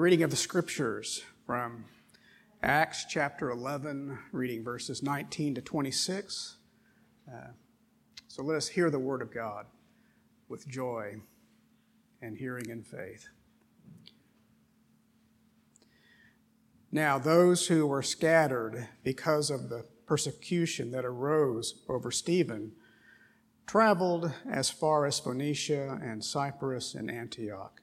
reading of the scriptures from Acts chapter 11, reading verses 19 to 26. Uh, so let us hear the word of God with joy and hearing in faith. Now, those who were scattered because of the persecution that arose over Stephen traveled as far as Phoenicia and Cyprus and Antioch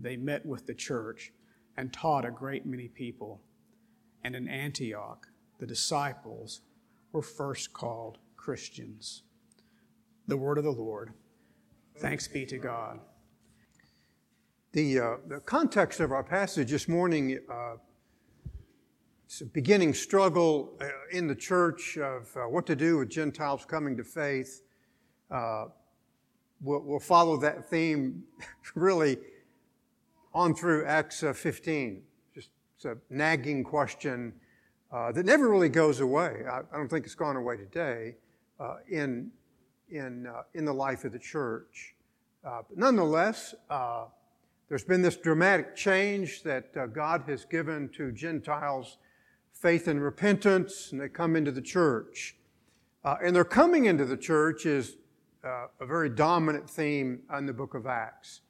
they met with the church and taught a great many people. And in Antioch, the disciples were first called Christians. The word of the Lord. Thanks be to God. The, uh, the context of our passage this morning uh, a beginning struggle uh, in the church of uh, what to do with Gentiles coming to faith. Uh, we'll, we'll follow that theme really on through Acts uh, 15. Just it's a nagging question uh, that never really goes away. I, I, don't think it's gone away today uh, in, in, uh, in the life of the church. Uh, but nonetheless, uh, there's been this dramatic change that God has given to Gentiles faith and repentance, and they come into the church. and their coming into the church is a very dominant theme in the book of Acts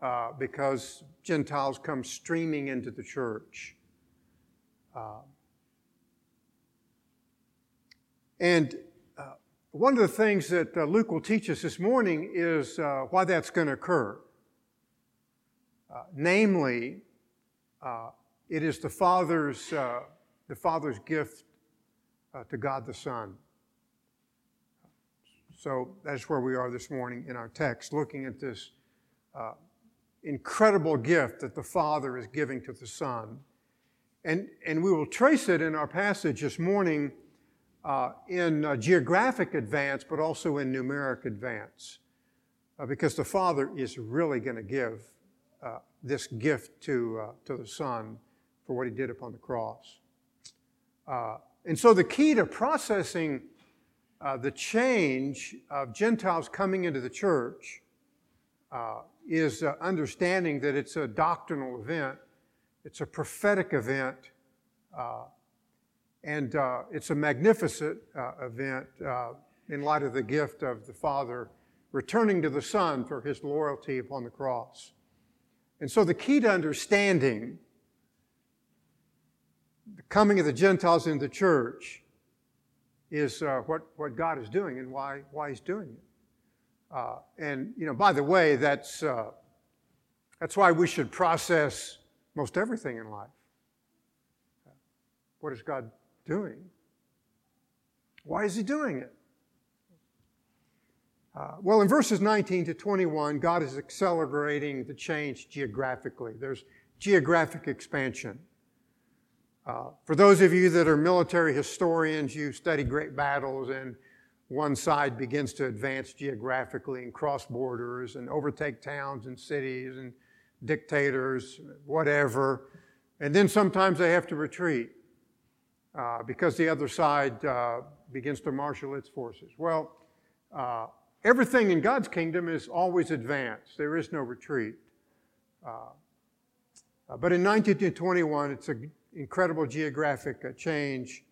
uh, because Gentiles come streaming into the church. Uh, and uh, one of the things that uh, Luke will teach us this morning is uh, why that's going to occur. Uh, namely, it is the Father's, the Father's gift to God the Son. So that's where we are this morning in our text, looking at this uh, incredible gift that the Father is giving to the Son. And, and we will trace it in our passage this morning uh, in uh, geographic advance, but also in numeric advance, uh, because the Father is really going to give uh, this gift to, uh, to the Son for what He did upon the cross. Uh, and so the key to processing the change of Gentiles coming into the church is uh, understanding that it's a doctrinal event, it's a prophetic event, uh, and uh, it's a magnificent uh, event uh, in light of the gift of the Father returning to the Son for his loyalty upon the cross. And so the key to understanding the coming of the Gentiles into the church is uh, what, what God is doing and why, why He's doing it. Uh, and, you know, by the way, that's, uh, that's why we should process most everything in life. What is God doing? Why is He doing it? Uh, well, in verses 19 to 21, God is accelerating the change geographically. There's geographic expansion. Uh, for those of you that are military historians, you study great battles and one side begins to advance geographically and cross borders and overtake towns and cities and dictators, whatever. And then sometimes they have to retreat uh, because the other side uh, begins to marshal its forces. Well, uh, everything in God's kingdom is always advance, there is no retreat. Uh, uh, but in 1921, it's an incredible geographic uh, change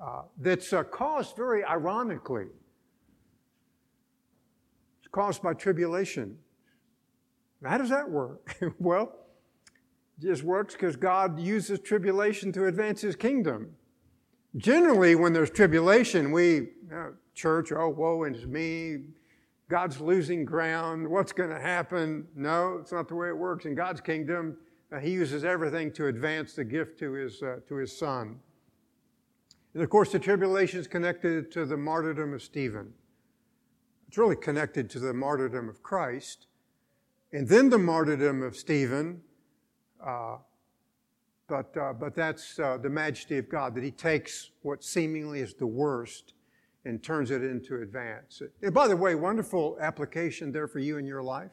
uh, that's uh, caused very ironically. It's caused by tribulation. How does that work? well, it just works because God uses tribulation to advance his kingdom. Generally, when there's tribulation, we, uh, church, oh, woe is me. God's losing ground. What's going to happen? No, it's not the way it works. In God's kingdom, uh, he uses everything to advance the gift to his, uh, to his son. And of course, the tribulation is connected to the martyrdom of Stephen. It's really connected to the martyrdom of Christ. And then the martyrdom of Stephen. Uh, but, uh, but that's uh, the majesty of God, that he takes what seemingly is the worst and turns it into advance. And by the way, wonderful application there for you in your life.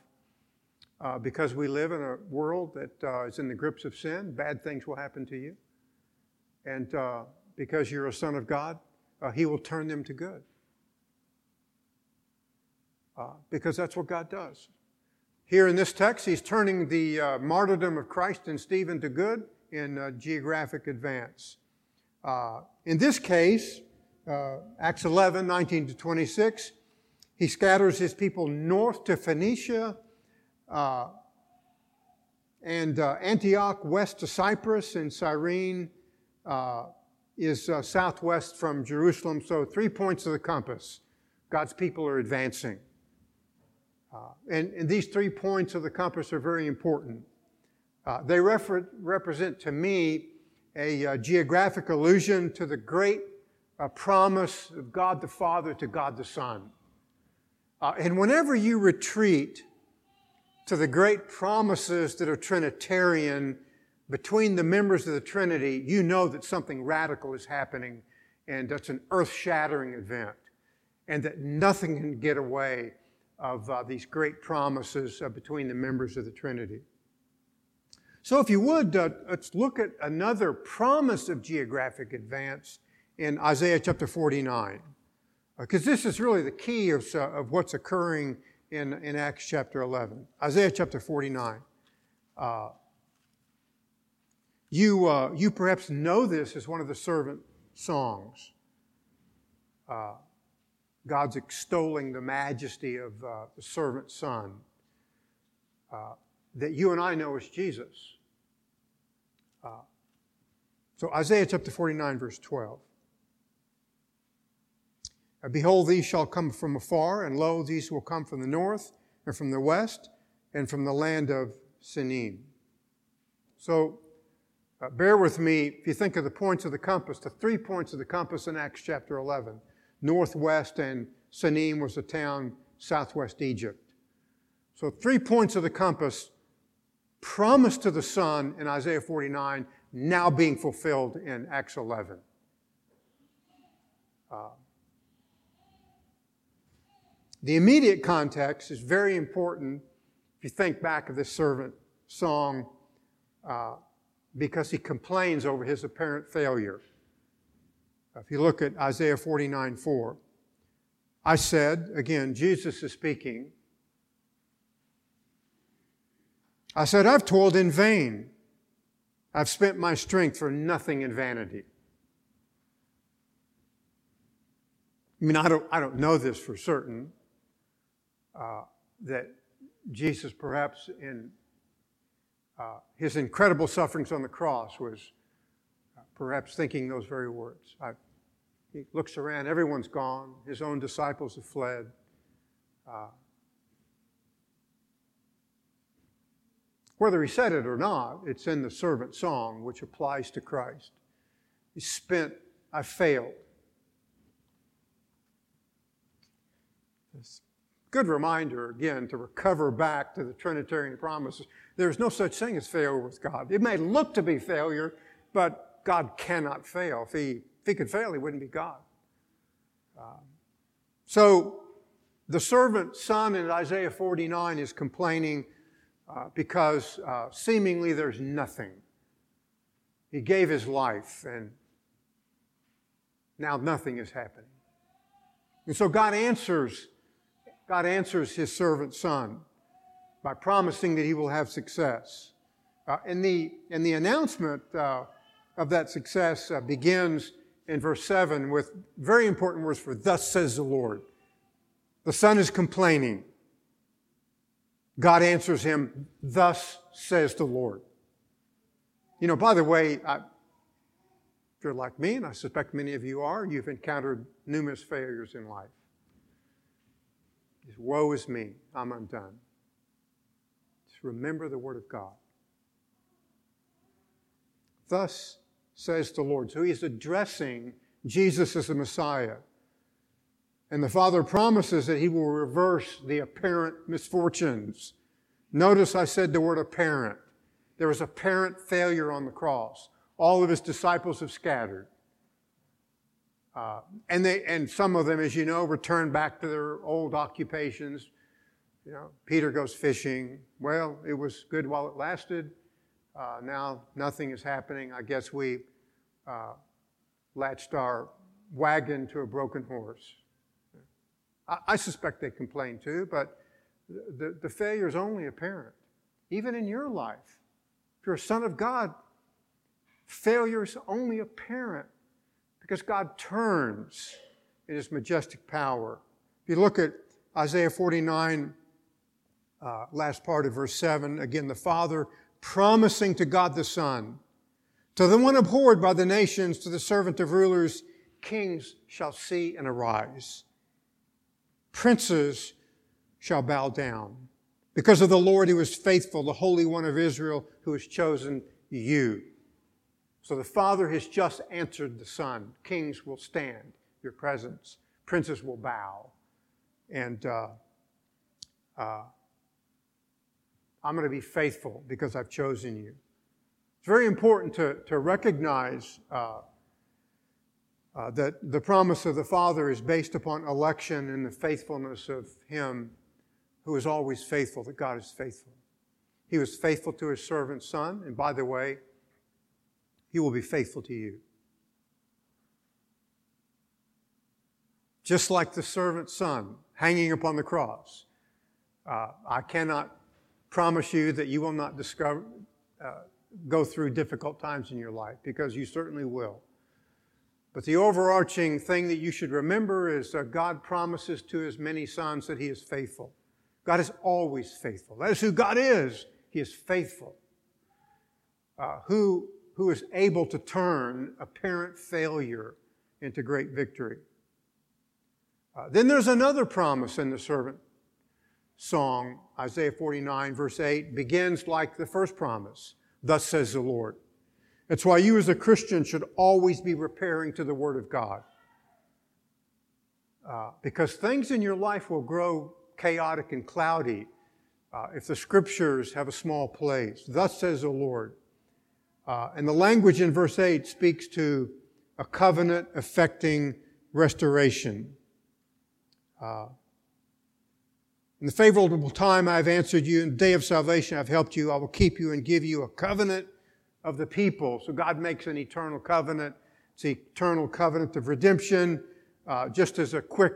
Uh, because we live in a world that uh, is in the grips of sin, bad things will happen to you. And uh, because you're a son of God, uh, He will turn them to good. Uh, because that's what God does. Here in this text, He's turning the uh, martyrdom of Christ and Stephen to good in geographic advance. in this case, Acts 11, 19 to 26, He scatters His people north to Phoenicia uh, and uh, Antioch, west to Cyprus, and Cyrene uh, is uh, southwest from Jerusalem. So, three points of the compass. God's people are advancing. Uh, and, and, these three points of the compass are very important. Uh, they refer, represent to me a geographic allusion to the great promise of God the Father to God the Son. and whenever you retreat to the great promises that are Trinitarian between the members of the Trinity, you know that something radical is happening and that's an earth shattering event, and that nothing can get away of uh, these great promises uh, between the members of the Trinity. So, if you would, uh, let's look at another promise of geographic advance in Isaiah chapter 49, because uh, this is really the key of, uh, of what's occurring in, in Acts chapter 11. Isaiah chapter 49. You, uh, you perhaps know this as one of the servant songs. Uh, God's extolling the majesty of uh, the servant son uh, that you and I know as Jesus. Uh, so, Isaiah chapter 49, verse 12. Behold, these shall come from afar, and lo, these will come from the north, and from the west, and from the land of Sinim. So, uh, bear with me if you think of the points of the compass, the three points of the compass in Acts chapter 11. Northwest and Sinim was a town southwest Egypt. So, three points of the compass promised to the Son in Isaiah 49, now being fulfilled in Acts 11. Uh, the immediate context is very important if you think back of this servant song, uh, because he complains over his apparent failure. If you look at Isaiah 49 4, I said, again, Jesus is speaking, I said, I've toiled in vain. I've spent my strength for nothing in vanity. I mean, I don't, I don't know this for certain, uh, that Jesus, perhaps in uh, his incredible sufferings on the cross, was uh, perhaps thinking those very words. I, he looks around, everyone's gone, his own disciples have fled. Uh, whether he said it or not, it's in the servant song, which applies to Christ. He spent, I failed. Good reminder, again, to recover back to the Trinitarian promises. There's no such thing as failure with God. It may look to be failure, but God cannot fail. If he, if he could fail, he wouldn't be God. Uh, so the servant son in Isaiah 49 is complaining uh, because uh, seemingly there's nothing. He gave his life, and now nothing is happening. And so God answers God answers his servant son by promising that he will have success. Uh, and, the, and the announcement uh, of that success uh, begins in verse 7 with very important words for thus says the Lord. The son is complaining. God answers him, thus says the Lord. You know, by the way, I, if you're like me, and I suspect many of you are, you've encountered numerous failures in life. Woe is me, I'm undone. Remember the Word of God. Thus says the Lord. So he's addressing Jesus as the Messiah. And the Father promises that he will reverse the apparent misfortunes. Notice I said the word apparent. There was apparent failure on the cross. All of his disciples have scattered. Uh, and they, and some of them, as you know, return back to their old occupations. You know, Peter goes fishing. Well, it was good while it lasted. Uh, now nothing is happening. I guess we uh, latched our wagon to a broken horse. I, I suspect they complain too, but the, the failure is only apparent. Even in your life, if you're a son of God, failure is only apparent because God turns in his majestic power. If you look at Isaiah 49, uh, last part of verse 7, again, the Father promising to God the Son, to the one abhorred by the nations, to the servant of rulers, kings shall see and arise. Princes shall bow down because of the Lord who is faithful, the Holy One of Israel who has chosen you. So the Father has just answered the Son. Kings will stand your presence, princes will bow. And uh, uh, I'm going to be faithful because I've chosen you. It's very important to, to recognize uh, uh, that the promise of the Father is based upon election and the faithfulness of Him who is always faithful, that God is faithful. He was faithful to His servant Son, and by the way, He will be faithful to you. Just like the servant Son hanging upon the cross. Uh, I cannot promise you that you will not discover, uh, go through difficult times in your life because you certainly will. But the overarching thing that you should remember is uh, God promises to his many sons that he is faithful. God is always faithful. That is who God is. He is faithful. Uh, who, who is able to turn apparent failure into great victory. Uh, then there's another promise in the servant song, Isaiah 49, verse 8, begins like the first promise Thus says the Lord. That's why you as a Christian should always be repairing to the Word of God. Uh, because things in your life will grow chaotic and cloudy uh, if the Scriptures have a small place. Thus says the Lord. Uh, and the language in verse 8 speaks to a covenant affecting restoration. In the favorable time I have answered you. In the day of salvation I have helped you. I will keep you and give you a covenant of the people. So God makes an eternal covenant. It's the eternal covenant of redemption. Uh, just as a quick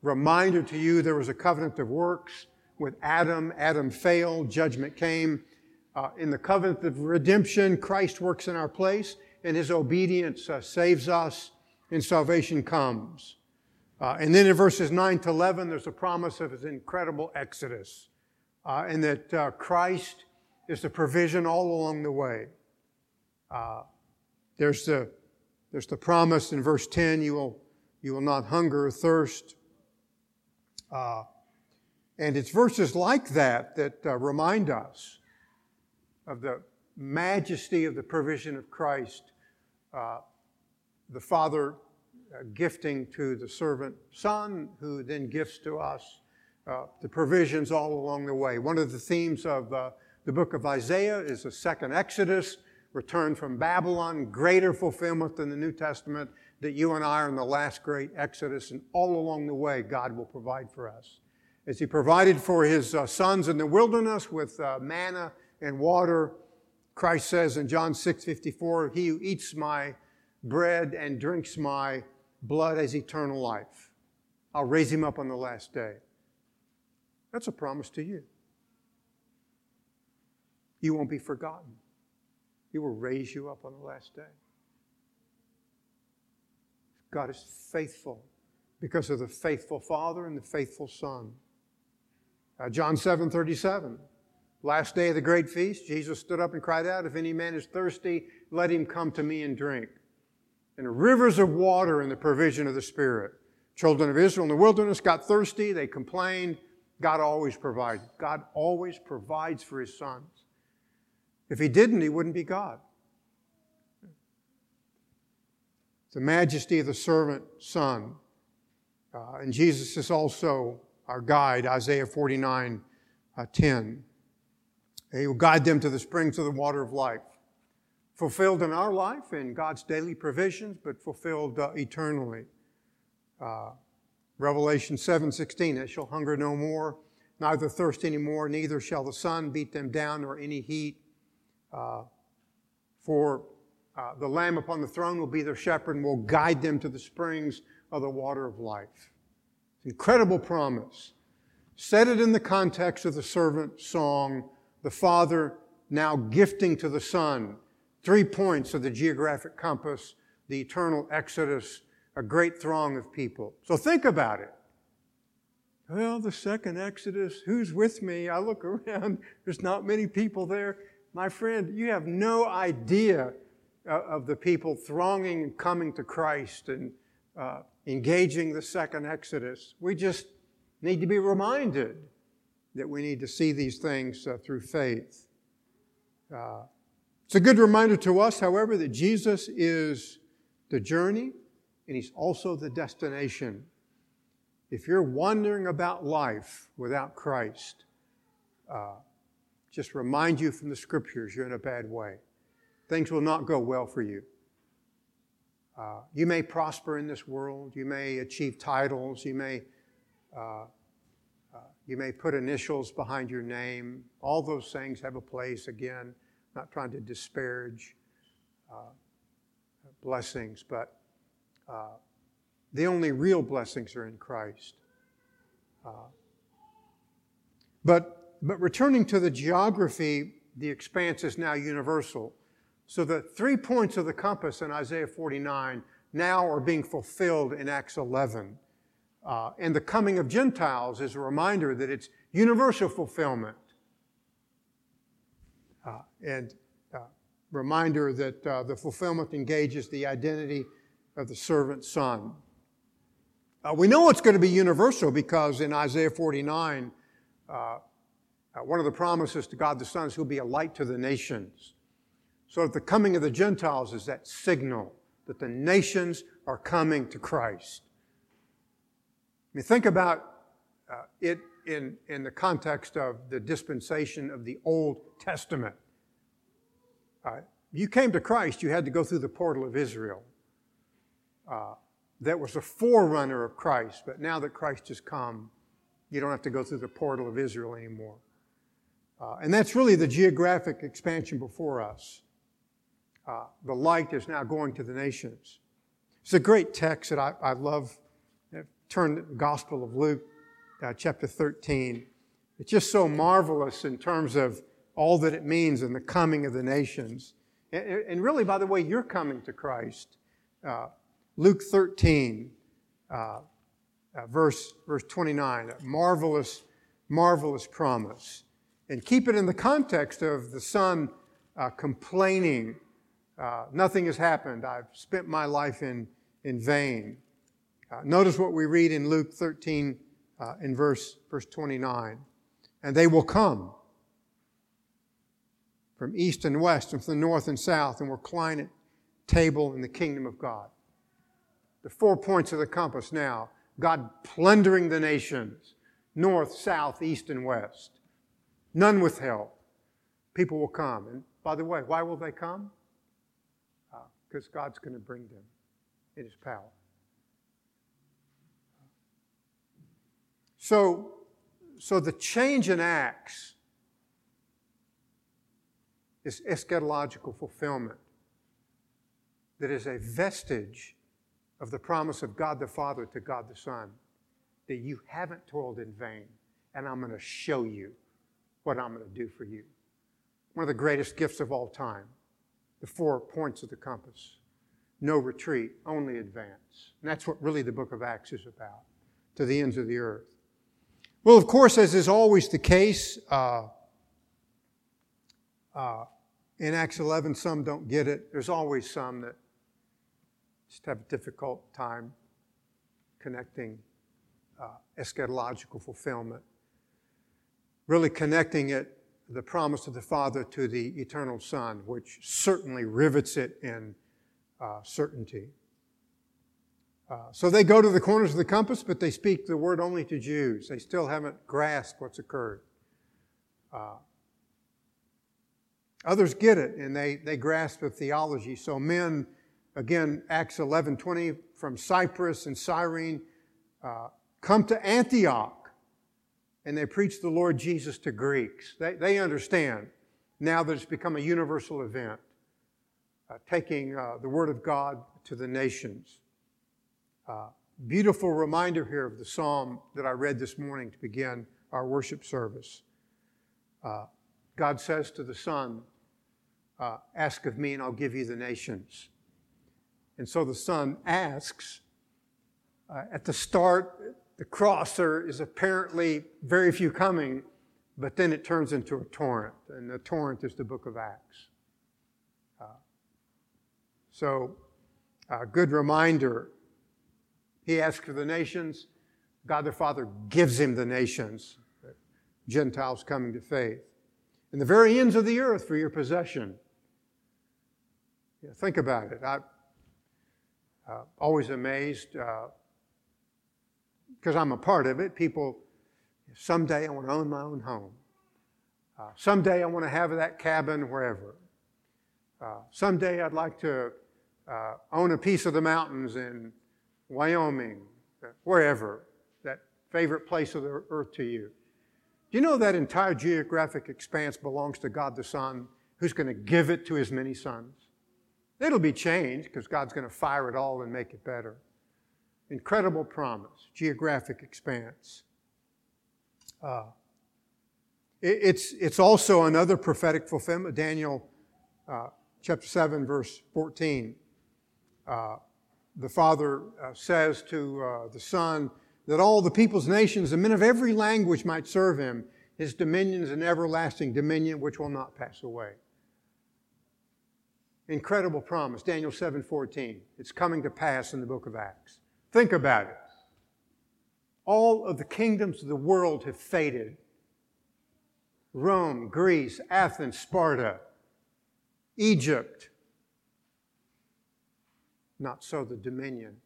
reminder to you, there was a covenant of works with Adam. Adam failed. Judgment came. Uh, in the covenant of redemption, Christ works in our place, and his obedience uh, saves us, and salvation comes. Uh, and then in verses 9 to 11, there's a promise of his incredible exodus, uh, and that uh, Christ is the provision all along the way. Uh, there's, the, there's the promise in verse 10 you will, you will not hunger or thirst. Uh, and it's verses like that that uh, remind us of the majesty of the provision of Christ, the Father gifting to the servant Son, who then gifts to us uh, the provisions all along the way. One of the themes of the book of Isaiah is the second Exodus return from Babylon, greater fulfillment than the New Testament, that you and I are in the last great Exodus, and all along the way, God will provide for us. As He provided for His uh, sons in the wilderness with uh, manna and water, Christ says in John 6 54, He who eats my bread and drinks my blood as eternal life. I'll raise him up on the last day. That's a promise to you. You won't be forgotten. He will raise you up on the last day. God is faithful because of the faithful Father and the faithful Son. Uh, John 7 37. Last day of the great feast, Jesus stood up and cried out, If any man is thirsty, let him come to me and drink. And rivers of water in the provision of the Spirit. Children of Israel in the wilderness got thirsty, they complained. God always provides. God always provides for his sons. If he didn't, he wouldn't be God. The majesty of the servant son. Uh, and Jesus is also our guide, Isaiah 49 uh, 10. He will guide them to the springs of the water of life. Fulfilled in our life in God's daily provisions, but fulfilled uh, eternally. Uh, Revelation 7:16, they shall hunger no more, neither thirst any more, neither shall the sun beat them down nor any heat. Uh, for uh, the Lamb upon the throne will be their shepherd and will guide them to the springs of the water of life. Incredible promise. Set it in the context of the servant song the Father now gifting to the Son three points of the geographic compass, the eternal exodus, a great throng of people. So think about it. Well, the second exodus, who's with me? I look around, there's not many people there. My friend, you have no idea uh, of the people thronging and coming to Christ and uh, engaging the second exodus. We just need to be reminded that we need to see these things uh, through faith. Uh, it's a good reminder to us, however, that Jesus is the journey and He's also the destination. If you're wondering about life without Christ, uh, just remind you from the scriptures you're in a bad way. Things will not go well for you. Uh, you may prosper in this world. You may achieve titles. You may uh, you may put initials behind your name. All those things have a place. Again, not trying to disparage uh, blessings, but uh, the only real blessings are in Christ. Uh, but, but returning to the geography, the expanse is now universal. So the three points of the compass in Isaiah 49 now are being fulfilled in Acts 11. Uh, and the coming of Gentiles is a reminder that it's universal fulfillment. Uh, and uh, reminder that uh, the fulfillment engages the identity of the servant son. We know it's going to be universal because in Isaiah 49, uh, one of the promises to God the Son is He'll be a light to the nations. So that the coming of the Gentiles is that signal that the nations are coming to Christ I mean, think about uh, it in, in the context of the dispensation of the Old Testament. Uh, you came to Christ, you had to go through the portal of Israel. Uh, that was a forerunner of Christ, but now that Christ has come, you don't have to go through the portal of Israel anymore. Uh, and that's really the geographic expansion before us. Uh, the light is now going to the nations. It's a great text that I, I love turn the Gospel of Luke, uh, chapter 13. It's just so marvelous in terms of all that it means in the coming of the nations. And, and really, by the way, you're coming to Christ. Uh, Luke 13, uh, uh verse, verse 29, a marvelous, marvelous promise. And keep it in the context of the son uh, complaining, uh, nothing has happened, I've spent my life in, in vain. Notice what we read in Luke 13 uh, in verse, verse 29. And they will come from east and west and from the north and south and will recline at table in the kingdom of God. The four points of the compass now God plundering the nations, north, south, east, and west. None withheld. People will come. And by the way, why will they come? Because uh, God's going to bring them in His power. So, so the change in Acts is eschatological fulfillment that is a vestige of the promise of God the Father to God the Son that you haven't toiled in vain, and I'm going to show you what I'm going to do for you. One of the greatest gifts of all time, the four points of the compass. No retreat, only advance. And that's what really the book of Acts is about, to the ends of the earth. Well, of course, as is always the case, uh, Uh, in Acts 11, some don't get it. There's always some that just have a difficult time connecting uh, eschatological fulfillment. Really connecting it, the promise of the Father, to the eternal Son, which certainly rivets it in uh, certainty. Uh, so they go to the corners of the compass, but they speak the word only to Jews. They still haven't grasped what's occurred. Uh, others get it, and they, they grasp the theology. So men, again, Acts 11, 20, from Cyprus and Cyrene, uh, come to Antioch, and they preach the Lord Jesus to Greeks. They, they understand now that it's become a universal event, uh, taking uh, the Word of God to the nations. Uh, beautiful reminder here of the psalm that I read this morning to begin our worship service. Uh, God says to the Son, uh, Ask of me, and I'll give you the nations. And so the Son asks. Uh, at the start, the cross, there is apparently very few coming, but then it turns into a torrent, and the torrent is the book of Acts. Uh, so, a good reminder he asks for the nations. God the Father gives him the nations, Gentiles coming to faith. And the very ends of the earth for your possession. Yeah, think about it. I'm uh, always amazed because uh, I'm a part of it. People, someday I want to own my own home. Uh, someday I want to have that cabin wherever. Uh, someday I'd like to uh, own a piece of the mountains in Wyoming, wherever, that favorite place of the earth to you. Do you know that entire geographic expanse belongs to God the Son, who's going to give it to his many sons? It'll be changed because God's going to fire it all and make it better. Incredible promise, geographic expanse. Uh, it, it's, it's also another prophetic fulfillment. Daniel uh, chapter 7, verse 14. Uh, the Father uh, says to uh, the Son that all the peoples, nations, and men of every language might serve him. His dominion is an everlasting dominion which will not pass away. Incredible promise, Daniel 7:14. It's coming to pass in the book of Acts. Think about it. All of the kingdoms of the world have faded. Rome, Greece, Athens, Sparta, Egypt, not so the dominion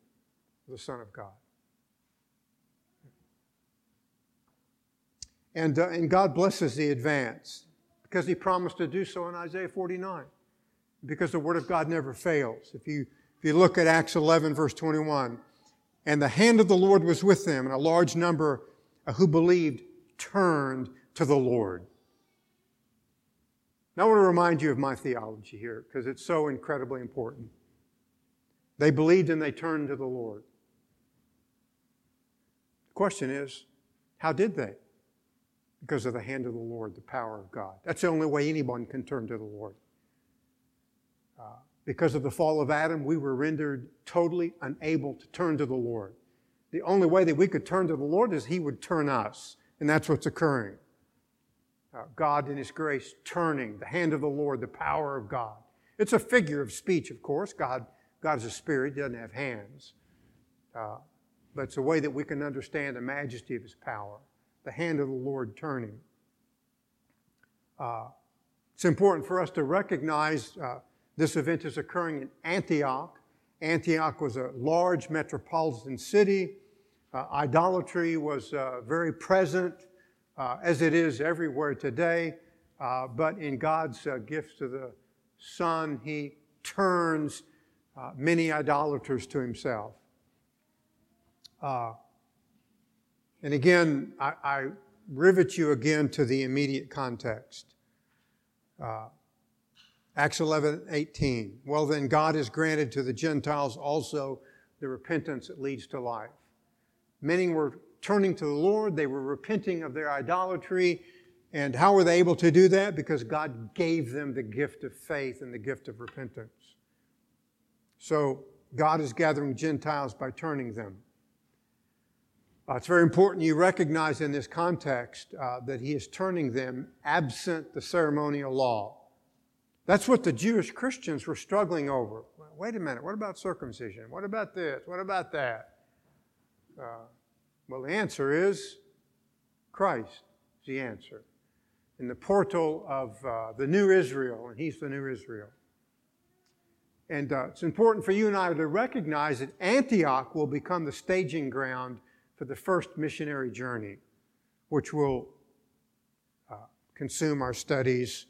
of the Son of God. And, uh, and God blesses the advance because He promised to do so in Isaiah 49. Because the Word of God never fails. If you, if you look at Acts 11, verse 21, and the hand of the Lord was with them, and a large number who believed turned to the Lord. Now, I want to remind you of my theology here because it's so incredibly important. They believed and they turned to the Lord. The question is, how did they? Because of the hand of the Lord, the power of God. That's the only way anyone can turn to the Lord. Uh, because of the fall of Adam, we were rendered totally unable to turn to the Lord. The only way that we could turn to the Lord is He would turn us, and that's what's occurring. Uh, God, in His grace, turning the hand of the Lord, the power of God. It's a figure of speech, of course. God God is a spirit, He doesn't have hands. Uh, but it's a way that we can understand the majesty of His power, the hand of the Lord turning. Uh, it's important for us to recognize uh, this event is occurring in Antioch. Antioch was a large metropolitan city. Uh, idolatry was uh, very present, uh, as it is everywhere today. but in God's gift to the Son, He turns uh, many idolaters to himself. Uh, and again, I, I, rivet you again to the immediate context. Uh, Acts 11, 18. Well, then God has granted to the Gentiles also the repentance that leads to life. Many were turning to the Lord, they were repenting of their idolatry. And how were they able to do that? Because God gave them the gift of faith and the gift of repentance. So God is gathering Gentiles by turning them. Uh, it's very important you recognize in this context uh, that He is turning them absent the ceremonial law. That's what the Jewish Christians were struggling over. Wait a minute, what about circumcision? What about this? What about that? Uh, well, the answer is Christ is the answer. In the portal of uh, the new Israel, and He's the new Israel. And uh, it's important for you and I to recognize that Antioch will become the staging ground for the first missionary journey, which will uh, consume our studies,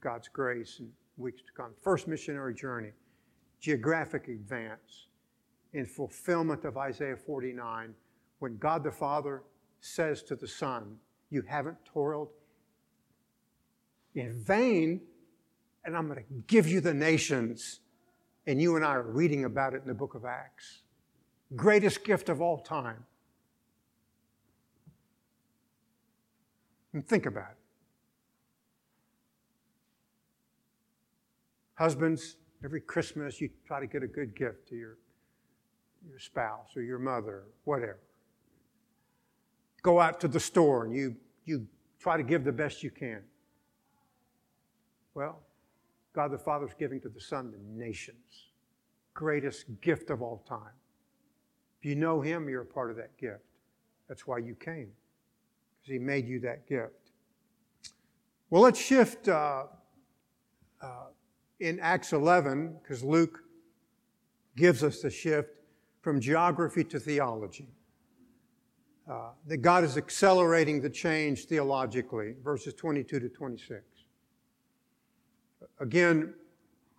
God's grace, in weeks to come. First missionary journey, geographic advance in fulfillment of Isaiah 49, when God the Father says to the Son, You haven't toiled in vain, and I'm going to give you the nations. And you and I are reading about it in the book of Acts. Greatest gift of all time. And think about it. Husbands, every Christmas you try to get a good gift to your, your spouse or your mother, whatever. Go out to the store and you, you try to give the best you can. Well, God the Father is giving to the Son the nations. Greatest gift of all time. If you know Him, you're a part of that gift. That's why you came, because He made you that gift. Well, let's shift uh, uh, in Acts 11, because Luke gives us the shift from geography to theology. Uh, that God is accelerating the change theologically, verses 22 to 26. Again,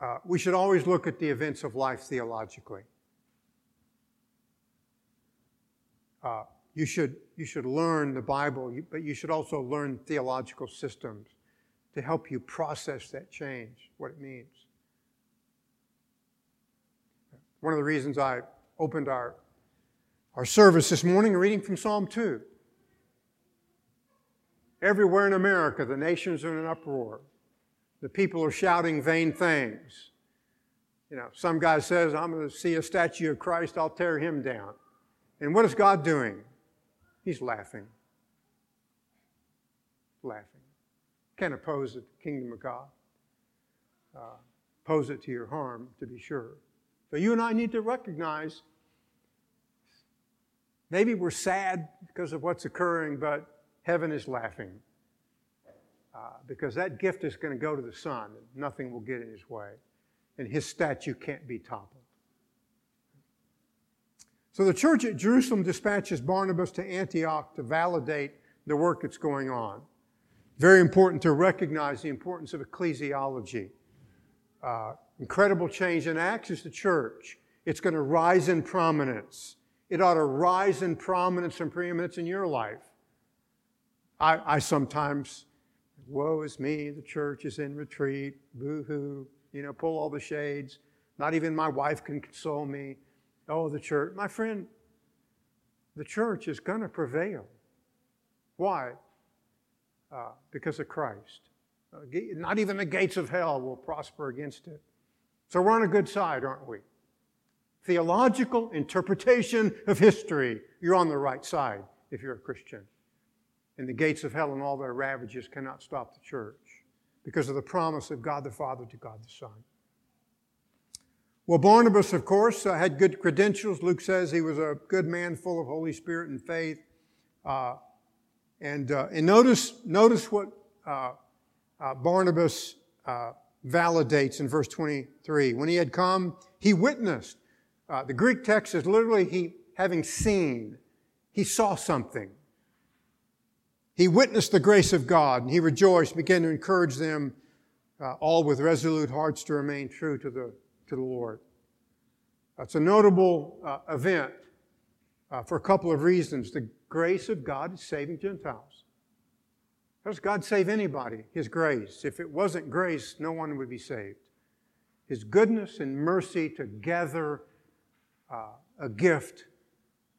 uh, we should always look at the events of life theologically. Uh, you, should, you should learn the Bible, but you should also learn theological systems to help you process that change, what it means. One of the reasons I opened our, our service this morning reading from Psalm 2. Everywhere in America, the nations are in an uproar. The people are shouting vain things. You know, some guy says, I'm going to see a statue of Christ, I'll tear him down. And what is God doing? He's laughing. Laughing. Can't oppose the kingdom of God. Uh, oppose it to your harm, to be sure. So you and I need to recognize maybe we're sad because of what's occurring, but heaven is laughing. Uh, because that gift is going to go to the Son, and nothing will get in his way. And his statue can't be toppled. So the church at Jerusalem dispatches Barnabas to Antioch to validate the work that's going on. Very important to recognize the importance of ecclesiology. Uh, incredible change in Acts is the church. It's going to rise in prominence. It ought to rise in prominence and preeminence in your life. I, I sometimes woe is me, the church is in retreat, boo hoo, you know, pull all the shades. Not even my wife can console me. Oh, the church. My friend, the church is going to prevail. Why? Uh, because of Christ. Uh, not even the gates of hell will prosper against it. So we're on a good side, aren't we? Theological interpretation of history, you're on the right side if you're a Christian and the gates of hell and all their ravages cannot stop the church because of the promise of God the Father to God the Son. Well, Barnabas, of course, uh, had good credentials. Luke says he was a good man full of Holy Spirit and faith. Uh, and, uh, and notice, notice what uh, uh, Barnabas uh, validates in verse 23. When he had come, he witnessed. the Greek text is literally he having seen. He saw something. He witnessed the grace of God and he rejoiced, began to encourage them, uh, all with resolute hearts to remain true to the, to the Lord. That's a notable uh, event uh, for a couple of reasons. The grace of God is saving Gentiles. How does God save anybody? His grace. If it wasn't grace, no one would be saved. His goodness and mercy together, uh, a gift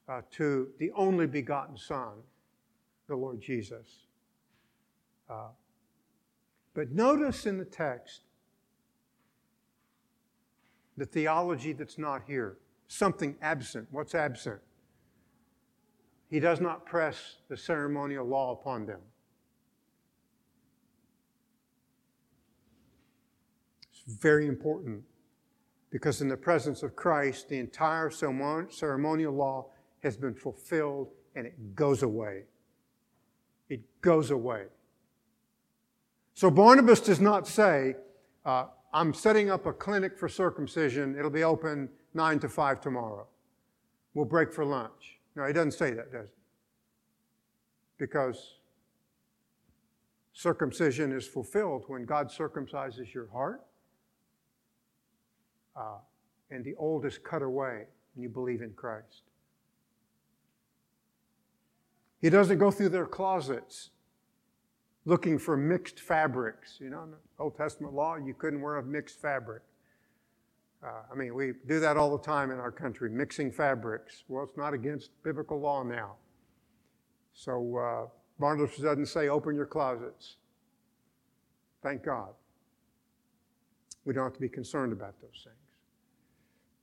uh, to the only begotten Son the Lord Jesus. Uh, but notice in the text the theology that's not here, something absent. What's absent? He does not press the ceremonial law upon them. It's very important because in the presence of Christ, the entire ceremonial law has been fulfilled and it goes away. It goes away. So Barnabas does not say, uh, I'm setting up a clinic for circumcision. It'll be open 9 to 5 tomorrow. We'll break for lunch. No, he doesn't say that, does he? Because circumcision is fulfilled when God circumcises your heart uh, and the old is cut away and you believe in Christ. He doesn't go through their closets looking for mixed fabrics. You know, in the Old Testament law, you couldn't wear a mixed fabric. Uh, I mean, we do that all the time in our country, mixing fabrics. Well, it's not against biblical law now. So uh, Barnabas doesn't say, open your closets. Thank God. We don't have to be concerned about those things.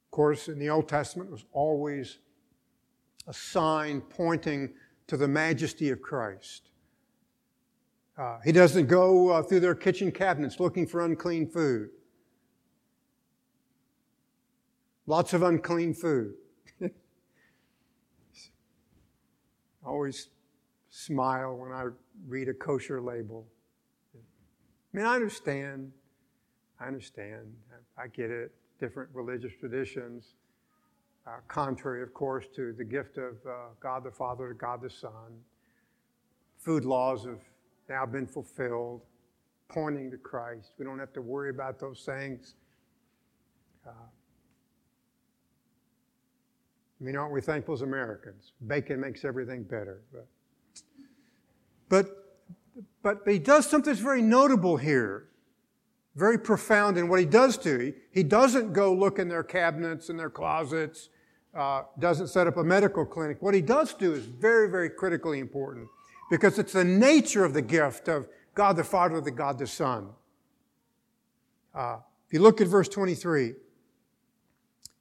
Of course, in the Old Testament, it was always a sign pointing to the majesty of Christ. Uh, he doesn't go uh, through their kitchen cabinets looking for unclean food. Lots of unclean food. always smile when I read a kosher label. I mean, I understand. I understand. I, I get it. Different religious traditions, uh, contrary, of course, to the gift of uh, God the Father to God the Son. Food laws have now been fulfilled, pointing to Christ. We don't have to worry about those things. Uh, I mean, aren't we thankful as Americans? Bacon makes everything better. But, but, but he does something that's very notable here, very profound in what he does do. He, he doesn't go look in their cabinets and their closets, uh, doesn't set up a medical clinic. What he does do is very, very critically important because it's the nature of the gift of God the Father, the God the Son. Uh, if you look at verse 23,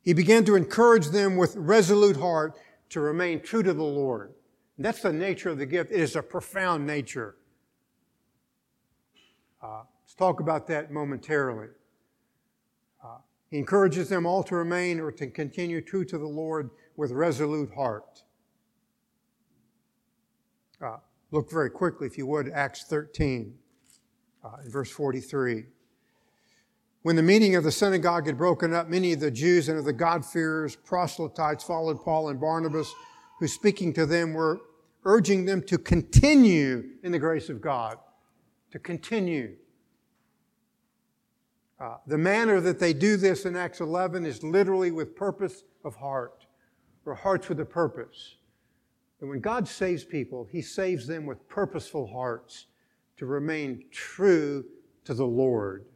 he began to encourage them with resolute heart to remain true to the Lord. And that's the nature of the gift. It is a profound nature. Uh, talk about that momentarily. Uh, he encourages them all to remain or to continue true to the Lord with resolute heart. Uh, look very quickly, if you would, Acts 13, uh, in verse 43. When the meeting of the synagogue had broken up, many of the Jews and of the God-fearers, proselytes, followed Paul and Barnabas, who speaking to them were urging them to continue in the grace of God. To continue. Uh, the manner that they do this in Acts 11 is literally with purpose of heart, or hearts with a purpose. And when God saves people, He saves them with purposeful hearts to remain true to the Lord.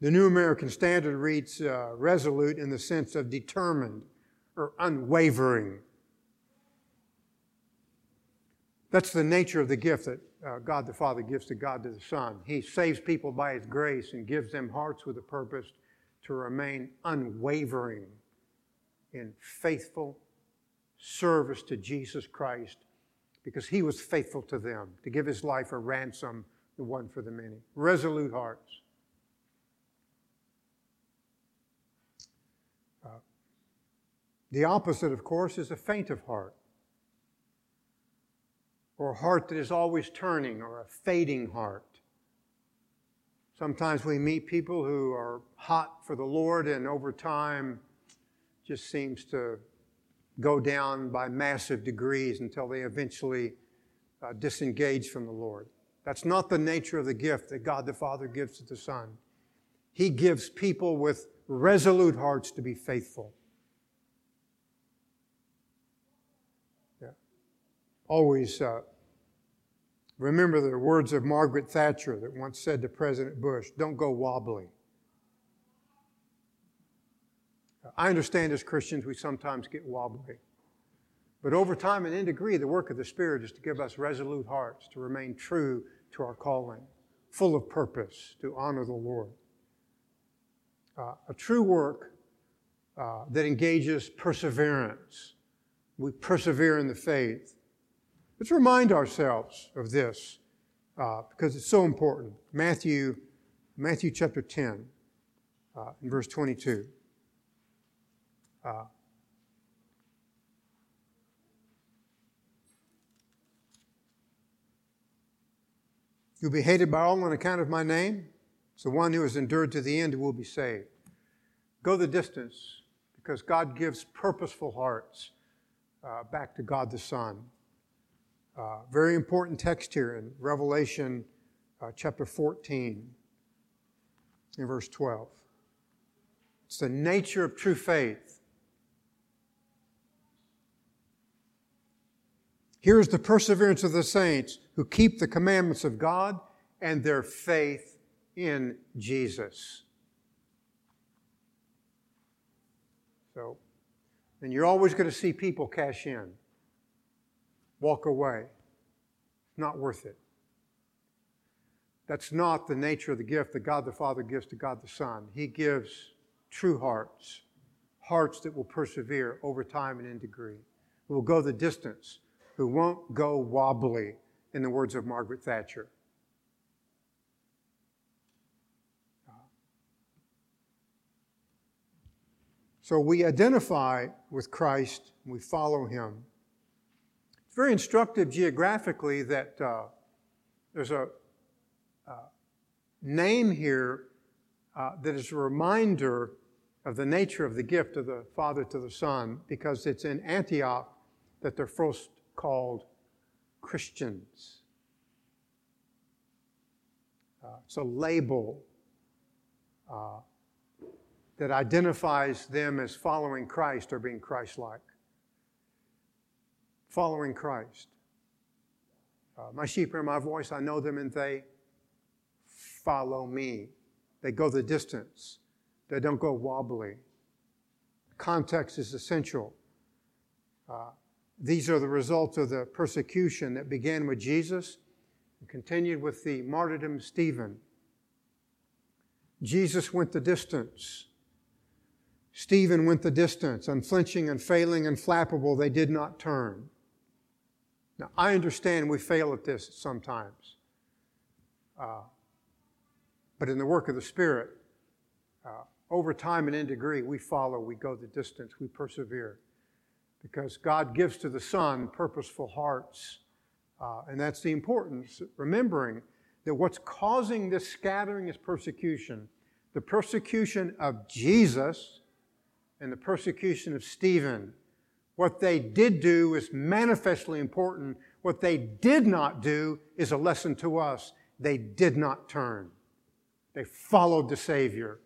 The New American Standard reads uh, resolute in the sense of determined or unwavering. That's the nature of the gift that uh, God the Father gives to God the Son. He saves people by His grace and gives them hearts with a purpose to remain unwavering in faithful service to Jesus Christ because He was faithful to them to give His life a ransom, the one for the many. Resolute hearts. The opposite, of course, is a faint of heart, or a heart that is always turning, or a fading heart. Sometimes we meet people who are hot for the Lord, and over time just seems to go down by massive degrees until they eventually uh, disengage from the Lord. That's not the nature of the gift that God the Father gives to the Son. He gives people with resolute hearts to be faithful. Always uh, remember the words of Margaret Thatcher that once said to President Bush don't go wobbly. I understand as Christians we sometimes get wobbly. But over time and in degree, the work of the Spirit is to give us resolute hearts, to remain true to our calling, full of purpose, to honor the Lord. Uh, a true work uh, that engages perseverance. We persevere in the faith. Let's remind ourselves of this uh, because it's so important. Matthew, Matthew chapter 10, uh, in verse 22. Uh, You'll be hated by all on account of my name. So one who has endured to the end will be saved. Go the distance because God gives purposeful hearts uh, back to God the Son. Uh, very important text here in Revelation uh, chapter 14, in verse 12. It's the nature of true faith. Here's the perseverance of the saints who keep the commandments of God and their faith in Jesus. So, and you're always going to see people cash in, walk away. Not worth it. That's not the nature of the gift that God the Father gives to God the Son. He gives true hearts, hearts that will persevere over time and in degree, who will go the distance, who won't go wobbly, in the words of Margaret Thatcher. So we identify with Christ, we follow him. Very instructive geographically that uh, there's a uh, name here uh, that is a reminder of the nature of the gift of the Father to the Son, because it's in Antioch that they're first called Christians. Uh, it's a label uh, that identifies them as following Christ or being Christ like. Following Christ. Uh, my sheep hear my voice, I know them, and they follow me. They go the distance, they don't go wobbly. Context is essential. Uh, these are the results of the persecution that began with Jesus and continued with the martyrdom of Stephen. Jesus went the distance. Stephen went the distance, unflinching, unfailing, unflappable, they did not turn. Now, I understand we fail at this sometimes. Uh, but in the work of the Spirit, uh, over time and in degree, we follow, we go the distance, we persevere. Because God gives to the Son purposeful hearts. Uh, and that's the importance, remembering that what's causing this scattering is persecution. The persecution of Jesus and the persecution of Stephen. What they did do is manifestly important. What they did not do is a lesson to us. They did not turn, they followed the Savior.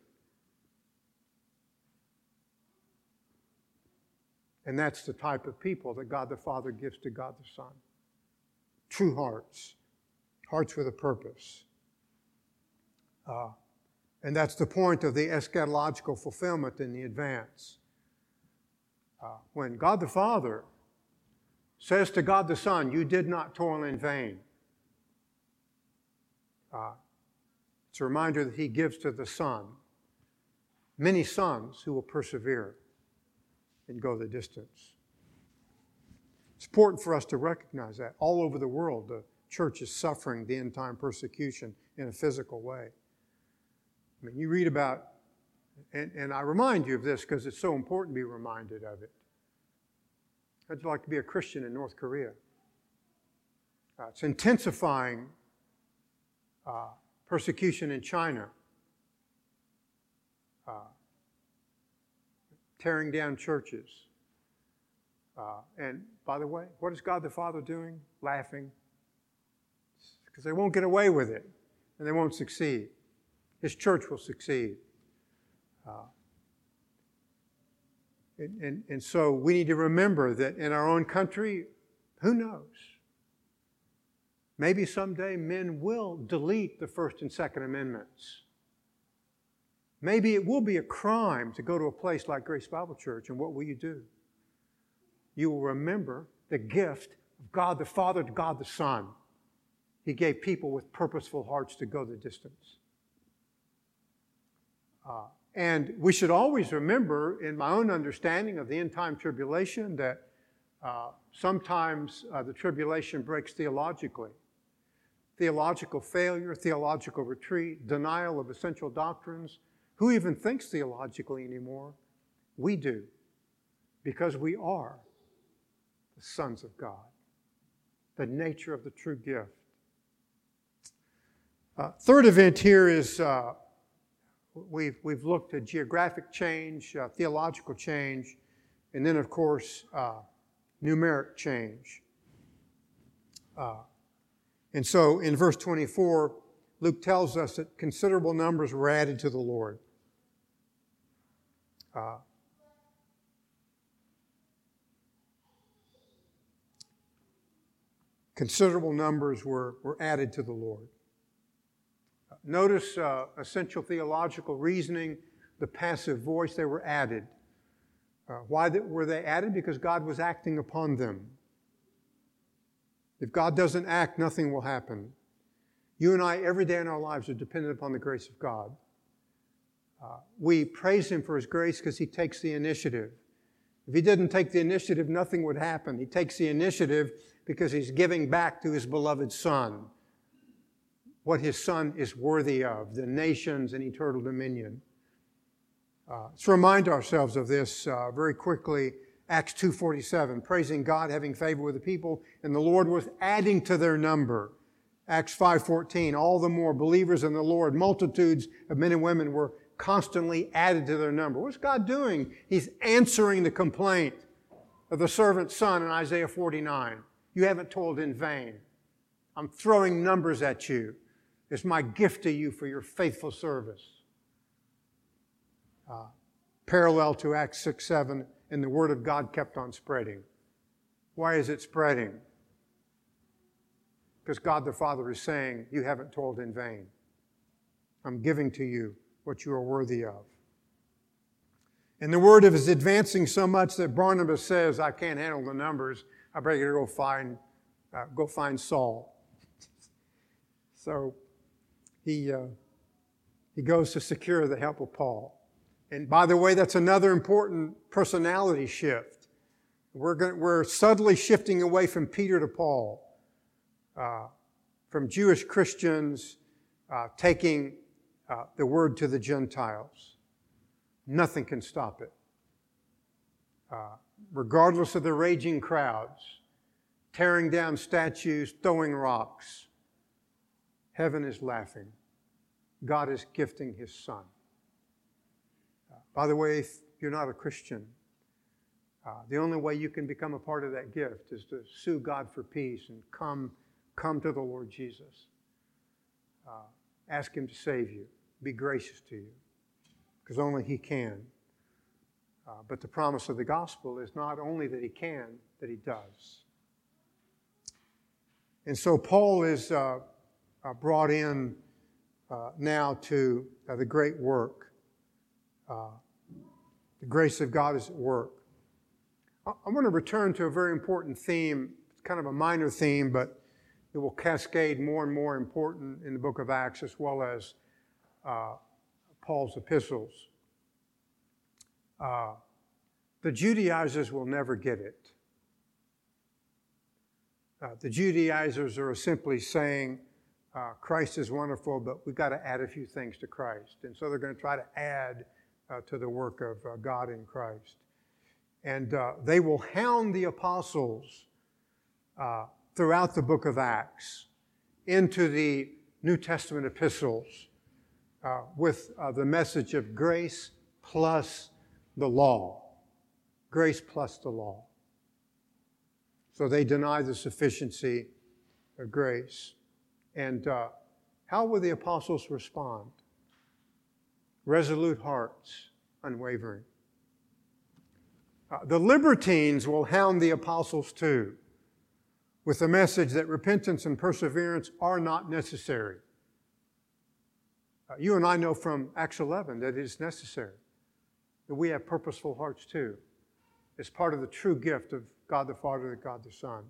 And that's the type of people that God the Father gives to God the Son. True hearts, hearts with a purpose. Uh, and that's the point of the eschatological fulfillment in the advance. When God the Father says to God the Son, You did not toil in vain, uh, it's a reminder that He gives to the Son many sons who will persevere and go the distance. It's important for us to recognize that. All over the world, the church is suffering the end time persecution in a physical way. I mean, you read about, and, and I remind you of this because it's so important to be reminded of it. How'd you like to be a Christian in North Korea? Uh, it's intensifying uh, persecution in China, uh, tearing down churches. Uh, and by the way, what is God the Father doing? Laughing. Because they won't get away with it and they won't succeed. His church will succeed. Uh, and, and, and so we need to remember that in our own country, who knows? Maybe someday men will delete the First and Second Amendments. Maybe it will be a crime to go to a place like Grace Bible Church, and what will you do? You will remember the gift of God the Father to God the Son. He gave people with purposeful hearts to go the distance. Uh, and we should always remember, in my own understanding of the end time tribulation, that uh, sometimes uh, the tribulation breaks theologically. theological failure, theological retreat, denial of essential doctrines. Who even thinks theologically anymore? We do, because we are the sons of God, the nature of the true gift. Uh, third event here is uh, we've, we've looked at geographic change, uh, theological change, and then, of course, uh, numeric change. Uh, and so in verse 24, Luke tells us that considerable numbers were added to the Lord. Uh, considerable numbers were, were added to the Lord. Notice uh, essential theological reasoning, the passive voice, they were added. Uh, why were they added? Because God was acting upon them. If God doesn't act, nothing will happen. You and I, every day in our lives, are dependent upon the grace of God. Uh, we praise Him for His grace because He takes the initiative. If He didn't take the initiative, nothing would happen. He takes the initiative because He's giving back to His beloved Son what His Son is worthy of the nations and eternal dominion. Uh, let's remind ourselves of this uh, very quickly Acts 2:47, praising God, having favor with the people, and the Lord was adding to their number. Acts 5:14, all the more believers in the Lord, multitudes of men and women were constantly added to their number. What's God doing? He's answering the complaint of the servant's son in Isaiah 49. You haven't toiled in vain. I'm throwing numbers at you. It's my gift to you for your faithful service. Uh, parallel to Acts 6 7, and the Word of God kept on spreading. Why is it spreading? Because God the Father is saying, You haven't toiled in vain. I'm giving to you what you are worthy of. And the word of is advancing so much that Barnabas says, I can't handle the numbers. I better go find, uh, go find Saul. so he, uh, he goes to secure the help of Paul. And by the way, that's another important personality shift. We're, going, we're subtly shifting away from Peter to Paul, uh, from Jewish Christians uh, taking uh, the word to the Gentiles. Nothing can stop it. Uh, regardless of the raging crowds, tearing down statues, throwing rocks, heaven is laughing. God is gifting his son. By the way, if you're not a Christian, uh, the only way you can become a part of that gift is to sue God for peace and come, come to the Lord Jesus. Uh, ask Him to save you, be gracious to you, because only He can. Uh, but the promise of the gospel is not only that He can, that He does. And so Paul is uh, uh, brought in uh, now to the great work uh, the grace of God is at work. I, I want to return to a very important theme. It's kind of a minor theme, but it will cascade more and more important in the book of Acts as well as uh, Paul's epistles. Uh, the Judaizers will never get it. Uh, the Judaizers are simply saying, uh, Christ is wonderful, but we've got to add a few things to Christ. And so they're going to try to add uh, to the work of uh, God in Christ. And uh, they will hound the apostles uh, throughout the book of Acts into the New Testament epistles uh, with the message of grace plus the law. Grace plus the law. So they deny the sufficiency of grace. And how will the apostles respond? resolute hearts, unwavering. Uh, the libertines will hound the apostles too, with the message that repentance and perseverance are not necessary. Uh, you and I know from Acts 11 that it is necessary, that we have purposeful hearts too. It's part of the true gift of God the Father and God the Son.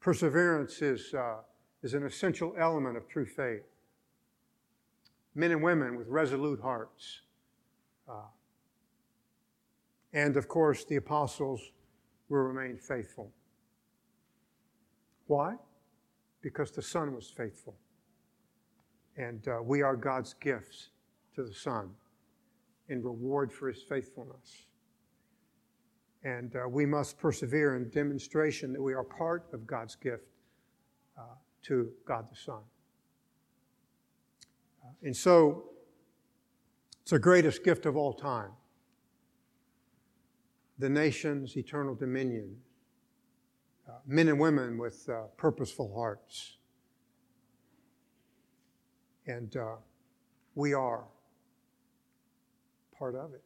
Perseverance is, uh, is an essential element of true faith men and women with resolute hearts. Uh, and of course, the apostles will remain faithful. Why? Because the Son was faithful. And uh, we are God's gifts to the Son in reward for his faithfulness. And uh, we must persevere in demonstration that we are part of God's gift uh, to God the Son. Uh, and so, it's the greatest gift of all time. The nation's eternal dominion. Uh, men and women with uh, purposeful hearts. And uh, we are part of it.